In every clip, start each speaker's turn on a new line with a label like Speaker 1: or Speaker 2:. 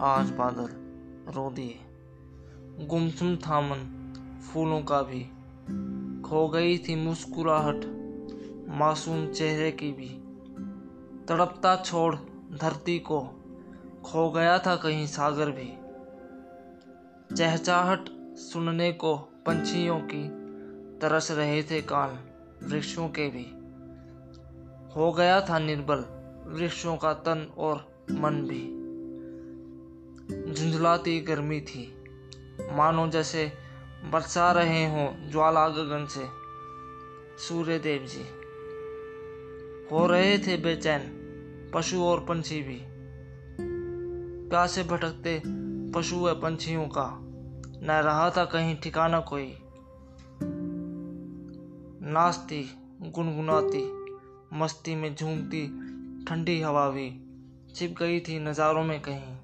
Speaker 1: आज बादल रो दिए गुमसुम था मन फूलों का भी। खो गई थी मुस्कुराहट, मासूम चेहरे की भी। तड़पता छोड़ धरती को, खो गया था कहीं सागर भी। चहचाहट सुनने को पंछियों की, तरस रहे थे कान वृक्षों के भी। हो गया था निर्बल, वृक्षों का तन और मन भी। झुंझलाती गर्मी थी। मानो जैसे बरसा रहे हों ज्वाला गगन से। सूर्य देव जी हो रहे थे बेचैन पशु और पंछी भी। प्यासे भटकते पशु व पंछियों का न रहा था कहीं ठिकाना कोई। नाचती, गुनगुनाती, मस्ती में झूमती ठंडी हवा भी छिप गई थी नज़ारों में कहीं।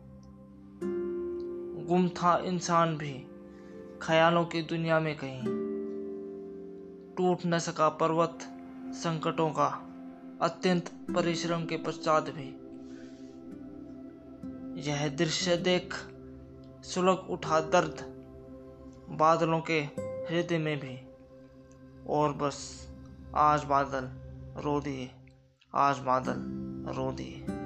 Speaker 1: गुम था इंसान भी, ख्यालों की दुनिया में कहीं। टूट न सका पर्वत संकटों का, अत्यंत परिश्रम के पश्चात भी। यह दृश्य देख सुलग उठा दर्द बादलों के हृदय में भी। और बस, आज बादल रो दिए, आज बादल रो दिए।